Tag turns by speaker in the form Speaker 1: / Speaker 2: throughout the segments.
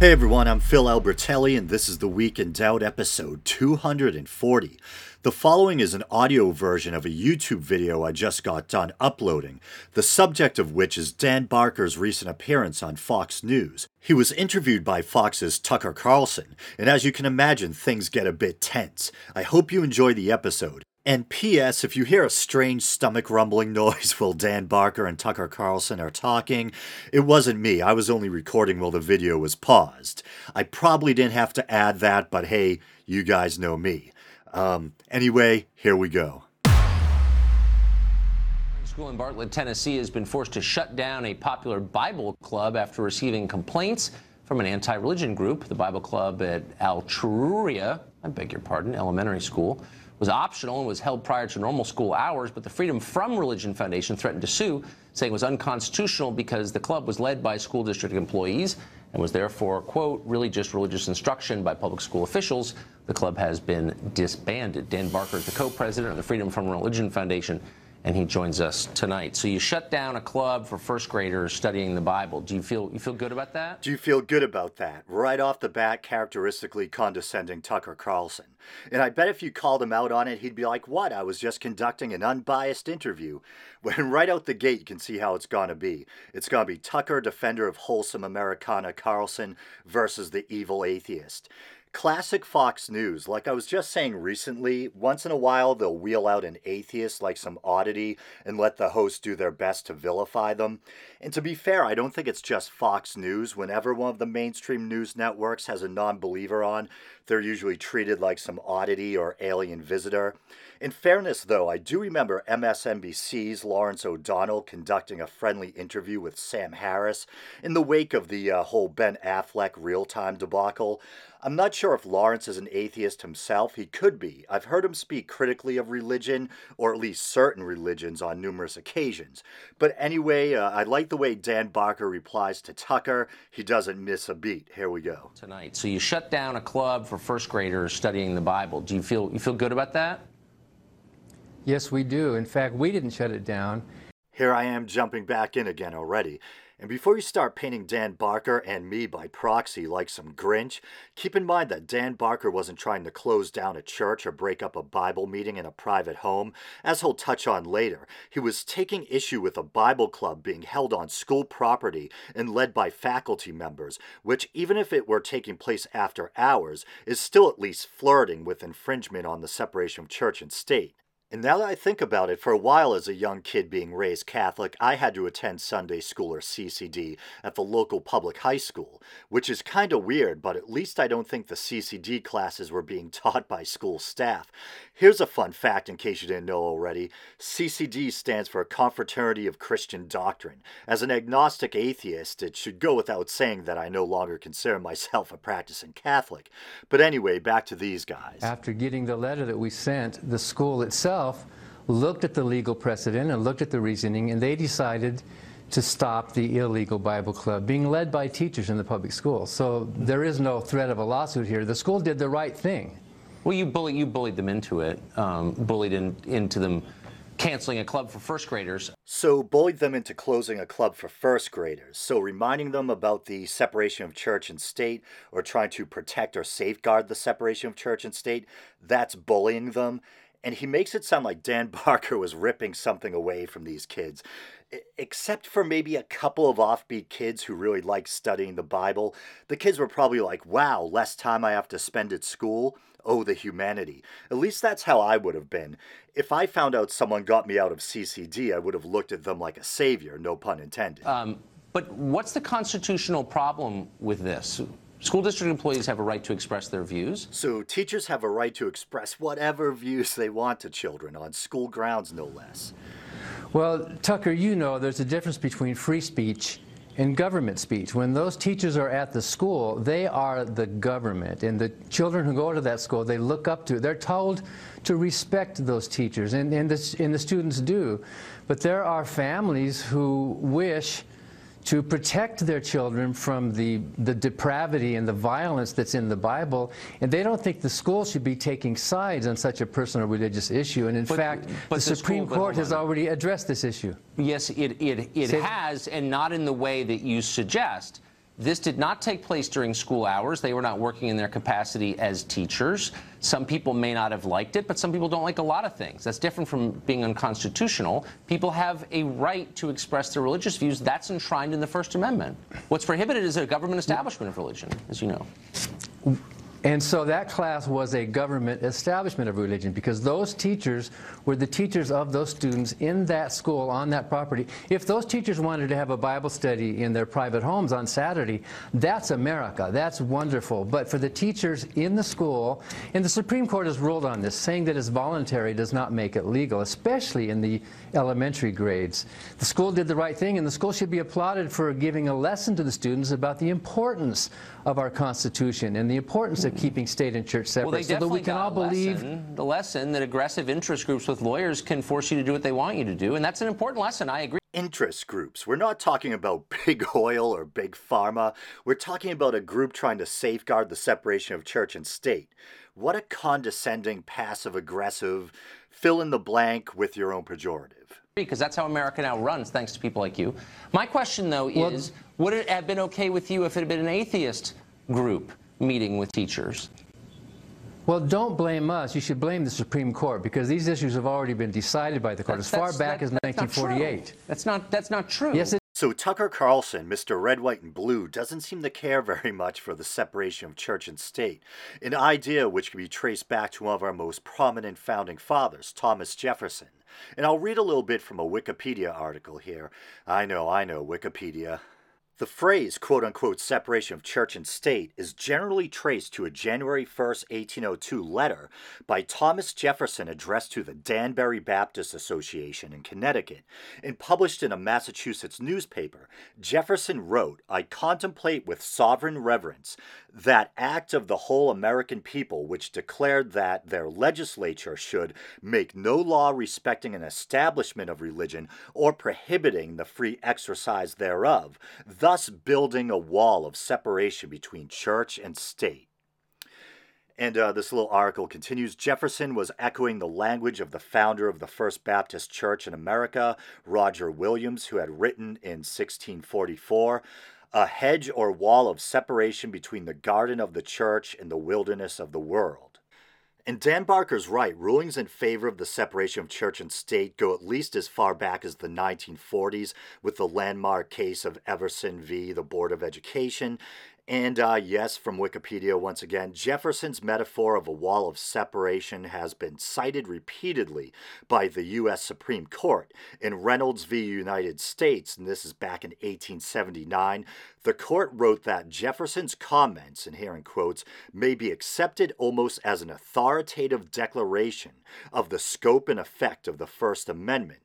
Speaker 1: Hey everyone, I'm Phil Albertelli, and this is the Week in Doubt episode 240. The following is an audio version of a YouTube video I just got done uploading, the subject of which is Dan Barker's recent appearance on Fox News. He was interviewed by Fox's Tucker Carlson, and as you can imagine, things get a bit tense. I hope you enjoy the episode. And P.S. If you hear a strange stomach rumbling noise while Dan Barker and Tucker Carlson are talking, it wasn't me. I was only recording while the video was paused. I probably didn't have to add that, but hey, you guys know me. Um, anyway, here we go.
Speaker 2: School in Bartlett, Tennessee has been forced to shut down a popular Bible club after receiving complaints from an anti religion group. The Bible club at Altruria, I beg your pardon, elementary school was optional and was held prior to normal school hours, but the Freedom from Religion Foundation threatened to sue, saying it was unconstitutional because the club was led by school district employees and was therefore, quote, really just religious instruction by public school officials. The club has been disbanded. Dan Barker is the co-president of the Freedom from Religion Foundation and he joins us tonight. So you shut down a club for first graders studying the Bible. Do you feel you feel good about that?
Speaker 1: Do you feel good about that? Right off the bat, characteristically condescending Tucker Carlson. And I bet if you called him out on it, he'd be like, "What? I was just conducting an unbiased interview." When right out the gate, you can see how it's gonna be. It's gonna be Tucker, defender of wholesome Americana Carlson, versus the evil atheist. Classic Fox News. Like I was just saying recently, once in a while they'll wheel out an atheist like some oddity and let the host do their best to vilify them. And to be fair, I don't think it's just Fox News. Whenever one of the mainstream news networks has a non believer on, they're usually treated like some oddity or alien visitor. In fairness, though, I do remember MSNBC's Lawrence O'Donnell conducting a friendly interview with Sam Harris in the wake of the uh, whole Ben Affleck real time debacle. I'm not sure if Lawrence is an atheist himself. He could be. I've heard him speak critically of religion, or at least certain religions, on numerous occasions. But anyway, uh, I like the way Dan Barker replies to Tucker. He doesn't miss a beat. Here we go.
Speaker 2: Tonight. So you shut down a club for first graders studying the Bible. Do you feel you feel good about that?
Speaker 3: Yes, we do. In fact, we didn't shut it down.
Speaker 1: Here I am jumping back in again already. And before you start painting Dan Barker and me by proxy like some Grinch, keep in mind that Dan Barker wasn't trying to close down a church or break up a Bible meeting in a private home, as he'll touch on later. He was taking issue with a Bible club being held on school property and led by faculty members, which, even if it were taking place after hours, is still at least flirting with infringement on the separation of church and state. And now that I think about it, for a while as a young kid being raised Catholic, I had to attend Sunday school or CCD at the local public high school, which is kind of weird, but at least I don't think the CCD classes were being taught by school staff. Here's a fun fact in case you didn't know already CCD stands for a Confraternity of Christian Doctrine. As an agnostic atheist, it should go without saying that I no longer consider myself a practicing Catholic. But anyway, back to these guys.
Speaker 3: After getting the letter that we sent, the school itself itself looked at the legal precedent and looked at the reasoning, and they decided to stop the illegal Bible club being led by teachers in the public schools. So there is no threat of a lawsuit here. The school did the right thing.
Speaker 2: Well, you bully, you bullied them into it, um, bullied in, into them canceling a club for first graders.
Speaker 1: So, bullied them into closing a club for first graders. So, reminding them about the separation of church and state or trying to protect or safeguard the separation of church and state, that's bullying them. And he makes it sound like Dan Barker was ripping something away from these kids. Except for maybe a couple of offbeat kids who really like studying the Bible, the kids were probably like, wow, less time I have to spend at school. Oh, the humanity. At least that's how I would have been. If I found out someone got me out of CCD, I would have looked at them like a savior, no pun intended. Um,
Speaker 2: but what's the constitutional problem with this? School district employees have a right to express their views.
Speaker 1: So teachers have a right to express whatever views they want to children on school grounds, no less.
Speaker 3: Well, Tucker, you know there's a difference between free speech and government speech. When those teachers are at the school, they are the government. And the children who go to that school, they look up to, they're told to respect those teachers, and, and, the, and the students do. But there are families who wish to protect their children from the, the depravity and the violence that's in the Bible. And they don't think the school should be taking sides on such a personal religious issue. And in but, fact, but the, the, Supreme school, Court has already addressed this issue.
Speaker 2: Yes, it, it, it has, and not in the way that you suggest. This did not take place during school hours. They were not working in their capacity as teachers. Some people may not have liked it, but some people don't like a lot of things. That's different from being unconstitutional. People have a right to express their religious views. That's enshrined in the First Amendment. What's prohibited is a government establishment of religion, as you know.
Speaker 3: And so that class was a government establishment of religion because those teachers were the teachers of those students in that school on that property. If those teachers wanted to have a Bible study in their private homes on Saturday, that's America. That's wonderful. But for the teachers in the school, and the Supreme Court has ruled on this, saying that it's voluntary does not make it legal, especially in the elementary grades. The school did the right thing, and the school should be applauded for giving a lesson to the students about the importance of our Constitution and the importance of keeping state and church separate
Speaker 2: well,
Speaker 3: so that we can all believe
Speaker 2: lesson, the lesson that aggressive interest groups with lawyers can force you to do what they want you to do and that's an important lesson. I agree.
Speaker 1: Interest groups. We're not talking about big oil or big pharma. We're talking about a group trying to safeguard the separation of church and state. What a condescending passive aggressive fill in the blank with your own pejorative.
Speaker 2: Because that's how America now runs, thanks to people like you. My question, though, is would it have been okay with you if it had been an atheist group meeting with teachers?
Speaker 3: Well, don't blame us. You should blame the Supreme Court because these issues have already been decided by the court
Speaker 2: That's-
Speaker 3: as far back
Speaker 2: that-
Speaker 3: as
Speaker 2: that's not
Speaker 3: 1948.
Speaker 2: That's not that's not true.
Speaker 3: Yes, it
Speaker 1: So Tucker Carlson, Mr. Red, White, and Blue, doesn't seem to care very much for the separation of church and state, an idea which can be traced back to one of our most prominent founding fathers, Thomas Jefferson. And I'll read a little bit from a Wikipedia article here. I know, I know, Wikipedia. The phrase, quote unquote, separation of church and state is generally traced to a January 1st, 1802 letter by Thomas Jefferson addressed to the Danbury Baptist Association in Connecticut and published in a Massachusetts newspaper. Jefferson wrote, I contemplate with sovereign reverence that act of the whole American people which declared that their legislature should make no law respecting an establishment of religion or prohibiting the free exercise thereof, thus building a wall of separation between church and state. And uh, this little article continues Jefferson was echoing the language of the founder of the First Baptist Church in America, Roger Williams, who had written in 1644 a hedge or wall of separation between the garden of the church and the wilderness of the world. And Dan Barker's right. Rulings in favor of the separation of church and state go at least as far back as the 1940s with the landmark case of Everson v. the Board of Education. And uh, yes, from Wikipedia once again, Jefferson's metaphor of a wall of separation has been cited repeatedly by the U.S. Supreme Court. In Reynolds v. United States, and this is back in 1879, the court wrote that Jefferson's comments, and here in quotes, may be accepted almost as an authoritative declaration of the scope and effect of the First Amendment.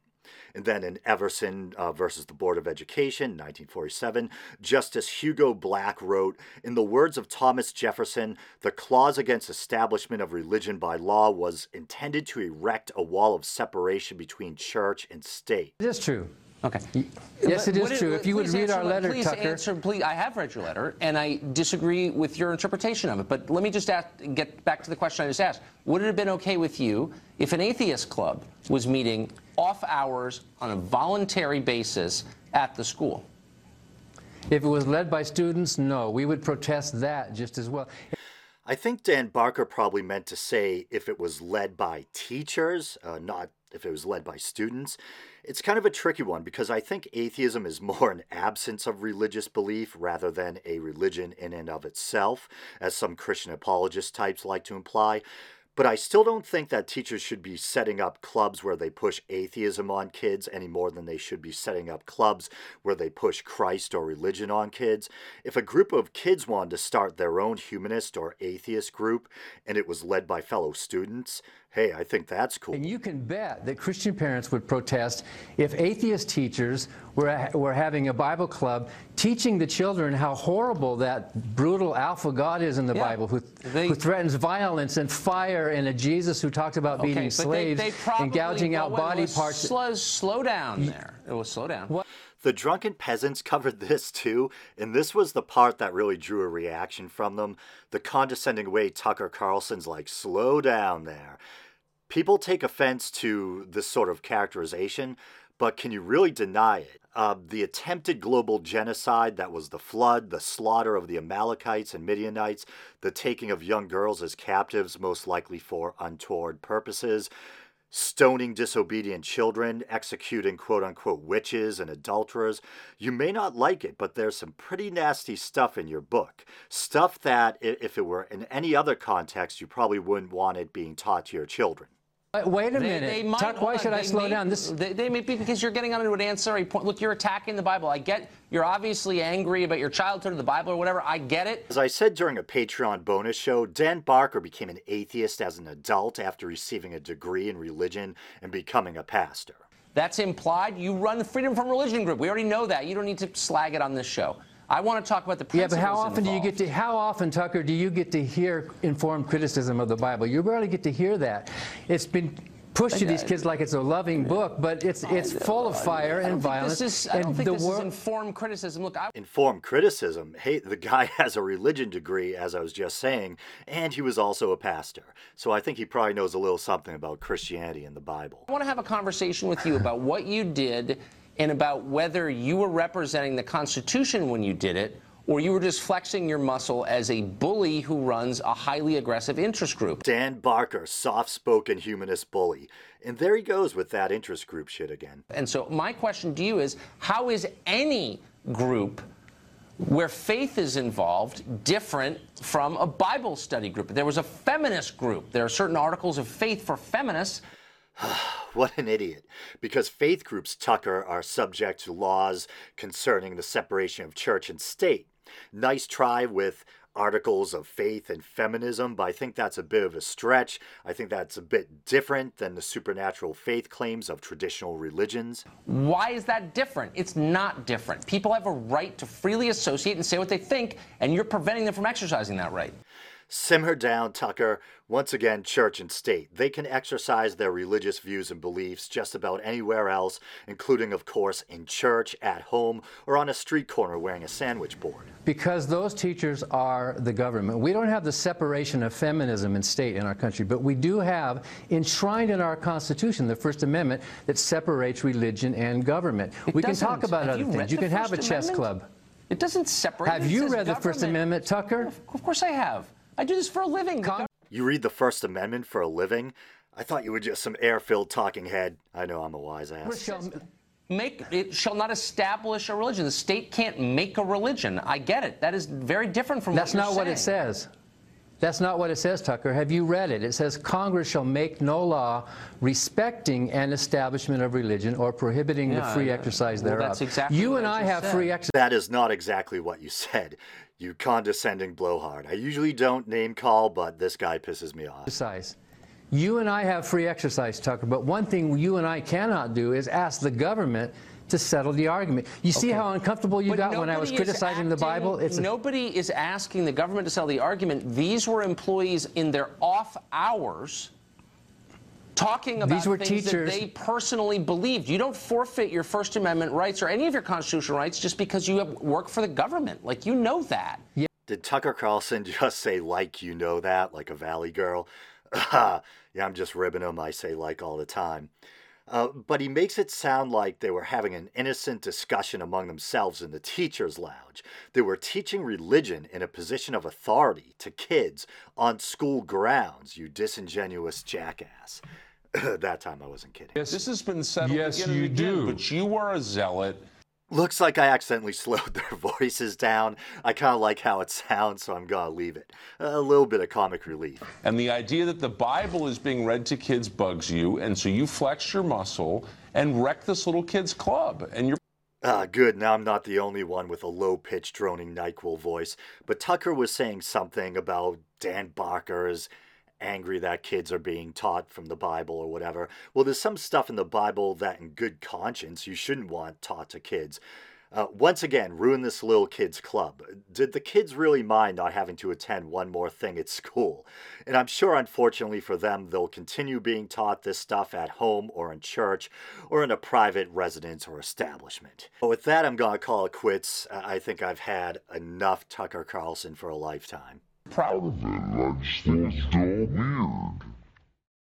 Speaker 1: And then in Everson uh, versus the Board of Education, 1947, Justice Hugo Black wrote In the words of Thomas Jefferson, the clause against establishment of religion by law was intended to erect a wall of separation between church and state.
Speaker 3: It is true.
Speaker 2: Okay.
Speaker 3: Yes, it is
Speaker 2: Would
Speaker 3: true. If you would read our letter,
Speaker 2: please
Speaker 3: Tucker.
Speaker 2: Answer, please, I have read your letter, and I disagree with your interpretation of it. But let me just ask, get back to the question I just asked. Would it have been okay with you if an atheist club was meeting off hours on a voluntary basis at the school?
Speaker 3: If it was led by students, no. We would protest that just as well.
Speaker 1: I think Dan Barker probably meant to say if it was led by teachers, uh, not if it was led by students. It's kind of a tricky one because I think atheism is more an absence of religious belief rather than a religion in and of itself, as some Christian apologist types like to imply. But I still don't think that teachers should be setting up clubs where they push atheism on kids any more than they should be setting up clubs where they push Christ or religion on kids. If a group of kids wanted to start their own humanist or atheist group and it was led by fellow students, hey, I think that's cool.
Speaker 3: And you can bet that Christian parents would protest if atheist teachers were, were having a Bible club teaching the children how horrible that brutal alpha God is in the
Speaker 2: Yeah.
Speaker 3: Bible, who,
Speaker 2: They-
Speaker 3: who threatens violence and fire, and a Jesus who talked about beating
Speaker 2: Okay, but they-
Speaker 3: slaves
Speaker 2: they probably-
Speaker 3: and gouging out
Speaker 2: well,
Speaker 3: body
Speaker 2: was
Speaker 3: parts.
Speaker 2: Slow, slow down there. It was slow down.
Speaker 1: The drunken peasants covered this too, and this was the part that really drew a reaction from them. The condescending way Tucker Carlson's like, slow down there. People take offense to this sort of characterization, but can you really deny it? Uh, the attempted global genocide that was the flood, the slaughter of the Amalekites and Midianites, the taking of young girls as captives, most likely for untoward purposes, stoning disobedient children, executing quote unquote witches and adulterers. You may not like it, but there's some pretty nasty stuff in your book. Stuff that, if it were in any other context, you probably wouldn't want it being taught to your children.
Speaker 3: Uh, wait a they, minute. They might, Tuck, why should I slow
Speaker 2: may,
Speaker 3: down?
Speaker 2: This they, they, may be because you're getting onto an ancillary point. Look, you're attacking the Bible. I get you're obviously angry about your childhood of the Bible or whatever. I get it.
Speaker 1: As I said during a Patreon bonus show, Dan Barker became an atheist as an adult after receiving a degree in religion and becoming a pastor.
Speaker 2: That's implied. You run the Freedom from Religion group. We already know that. You don't need to slag it on this show. I want to talk about the principles.
Speaker 3: Yeah, but how often
Speaker 2: involved.
Speaker 3: do you get to? How often, Tucker, do you get to hear informed criticism of the Bible? You rarely get to hear that. It's been pushed to these kids like it's a loving book, but it's it's full of fire and violence.
Speaker 2: This Is, I don't think this is informed criticism. Look, I...
Speaker 1: informed criticism. Hey, the guy has a religion degree, as I was just saying, and he was also a pastor. So I think he probably knows a little something about Christianity and the Bible.
Speaker 2: I want to have a conversation with you about what you did and about whether you were representing the Constitution when you did it or you were just flexing your muscle as a bully who runs a highly aggressive interest group.
Speaker 1: Dan Barker, soft spoken humanist bully. And there he goes with that interest group shit again.
Speaker 2: And so, my question to you is how is any group where faith is involved different from a Bible study group? There was a feminist group. There are certain articles of faith for feminists.
Speaker 1: what an idiot. Because faith groups, Tucker, are subject to laws concerning the separation of church and state. Nice try with articles of faith and feminism, but I think that's a bit of a stretch. I think that's a bit different than the supernatural faith claims of traditional religions.
Speaker 2: Why is that different? It's not different. People have a right to freely associate and say what they think, and you're preventing them from exercising that right.
Speaker 1: Simmer down, Tucker. Once again, church and state. They can exercise their religious views and beliefs just about anywhere else, including, of course, in church, at home, or on a street corner wearing a sandwich board.
Speaker 3: Because those teachers are the government. We don't have the separation of feminism and state in our country, but we do have enshrined in our Constitution the First Amendment that separates religion and government.
Speaker 2: It
Speaker 3: we can talk about other things. You can have a chess
Speaker 2: Amendment?
Speaker 3: club.
Speaker 2: It doesn't separate.
Speaker 3: Have you read the First Amendment, Tucker?
Speaker 2: Of course I have. I do this for a living. Con-
Speaker 1: you read the First Amendment for a living? I thought you were just some air-filled talking head. I know I'm a wise ass.
Speaker 2: Make it shall not establish a religion. The state can't make a religion. I get it. That is very different from.
Speaker 3: What that's
Speaker 2: what
Speaker 3: not what it says. That's not what it says, Tucker. Have you read it? It says Congress shall make no law respecting an establishment of religion or prohibiting yeah, the free exercise
Speaker 2: well,
Speaker 3: thereof.
Speaker 2: That's exactly
Speaker 3: you and I have
Speaker 2: said.
Speaker 3: free exercise.
Speaker 1: That is not exactly what you said. You condescending blowhard. I usually don't name call, but this guy pisses me off.
Speaker 3: Exercise. You and I have free exercise, Tucker, but one thing you and I cannot do is ask the government to settle the argument. You see okay. how uncomfortable you
Speaker 2: but
Speaker 3: got when I was criticizing
Speaker 2: acting,
Speaker 3: the Bible?
Speaker 2: It's nobody a, is asking the government to settle the argument. These were employees in their off hours talking about
Speaker 3: These were
Speaker 2: things
Speaker 3: teachers.
Speaker 2: that they personally believed. You don't forfeit your First Amendment rights or any of your constitutional rights just because you work for the government. Like, you know that.
Speaker 3: Yeah.
Speaker 1: Did Tucker Carlson just say, like you know that, like a Valley girl? yeah, I'm just ribbing him. I say like all the time. Uh, but he makes it sound like they were having an innocent discussion among themselves in the teacher's lounge. They were teaching religion in a position of authority to kids on school grounds, you disingenuous jackass. that time I wasn't kidding.
Speaker 4: Yes, this has been settled
Speaker 5: yes,
Speaker 4: again and
Speaker 5: you
Speaker 4: again,
Speaker 5: do.
Speaker 4: but you are a zealot.
Speaker 1: Looks like I accidentally slowed their voices down. I kind of like how it sounds, so I'm going to leave it. A little bit of comic relief.
Speaker 4: And the idea that the Bible is being read to kids bugs you, and so you flex your muscle and wreck this little kid's club. And you're
Speaker 1: Ah, good. Now I'm not the only one with a low pitched, droning NyQuil voice. But Tucker was saying something about Dan Barker's angry that kids are being taught from the Bible or whatever. Well, there's some stuff in the Bible that, in good conscience, you shouldn't want taught to kids. Uh, once again, ruin this little kid's club. Did the kids really mind not having to attend one more thing at school? And I'm sure, unfortunately for them, they'll continue being taught this stuff at home or in church or in a private residence or establishment. But with that, I'm going to call it quits. I think I've had enough Tucker Carlson for a lifetime
Speaker 5: proud of it. I just think it's all weird.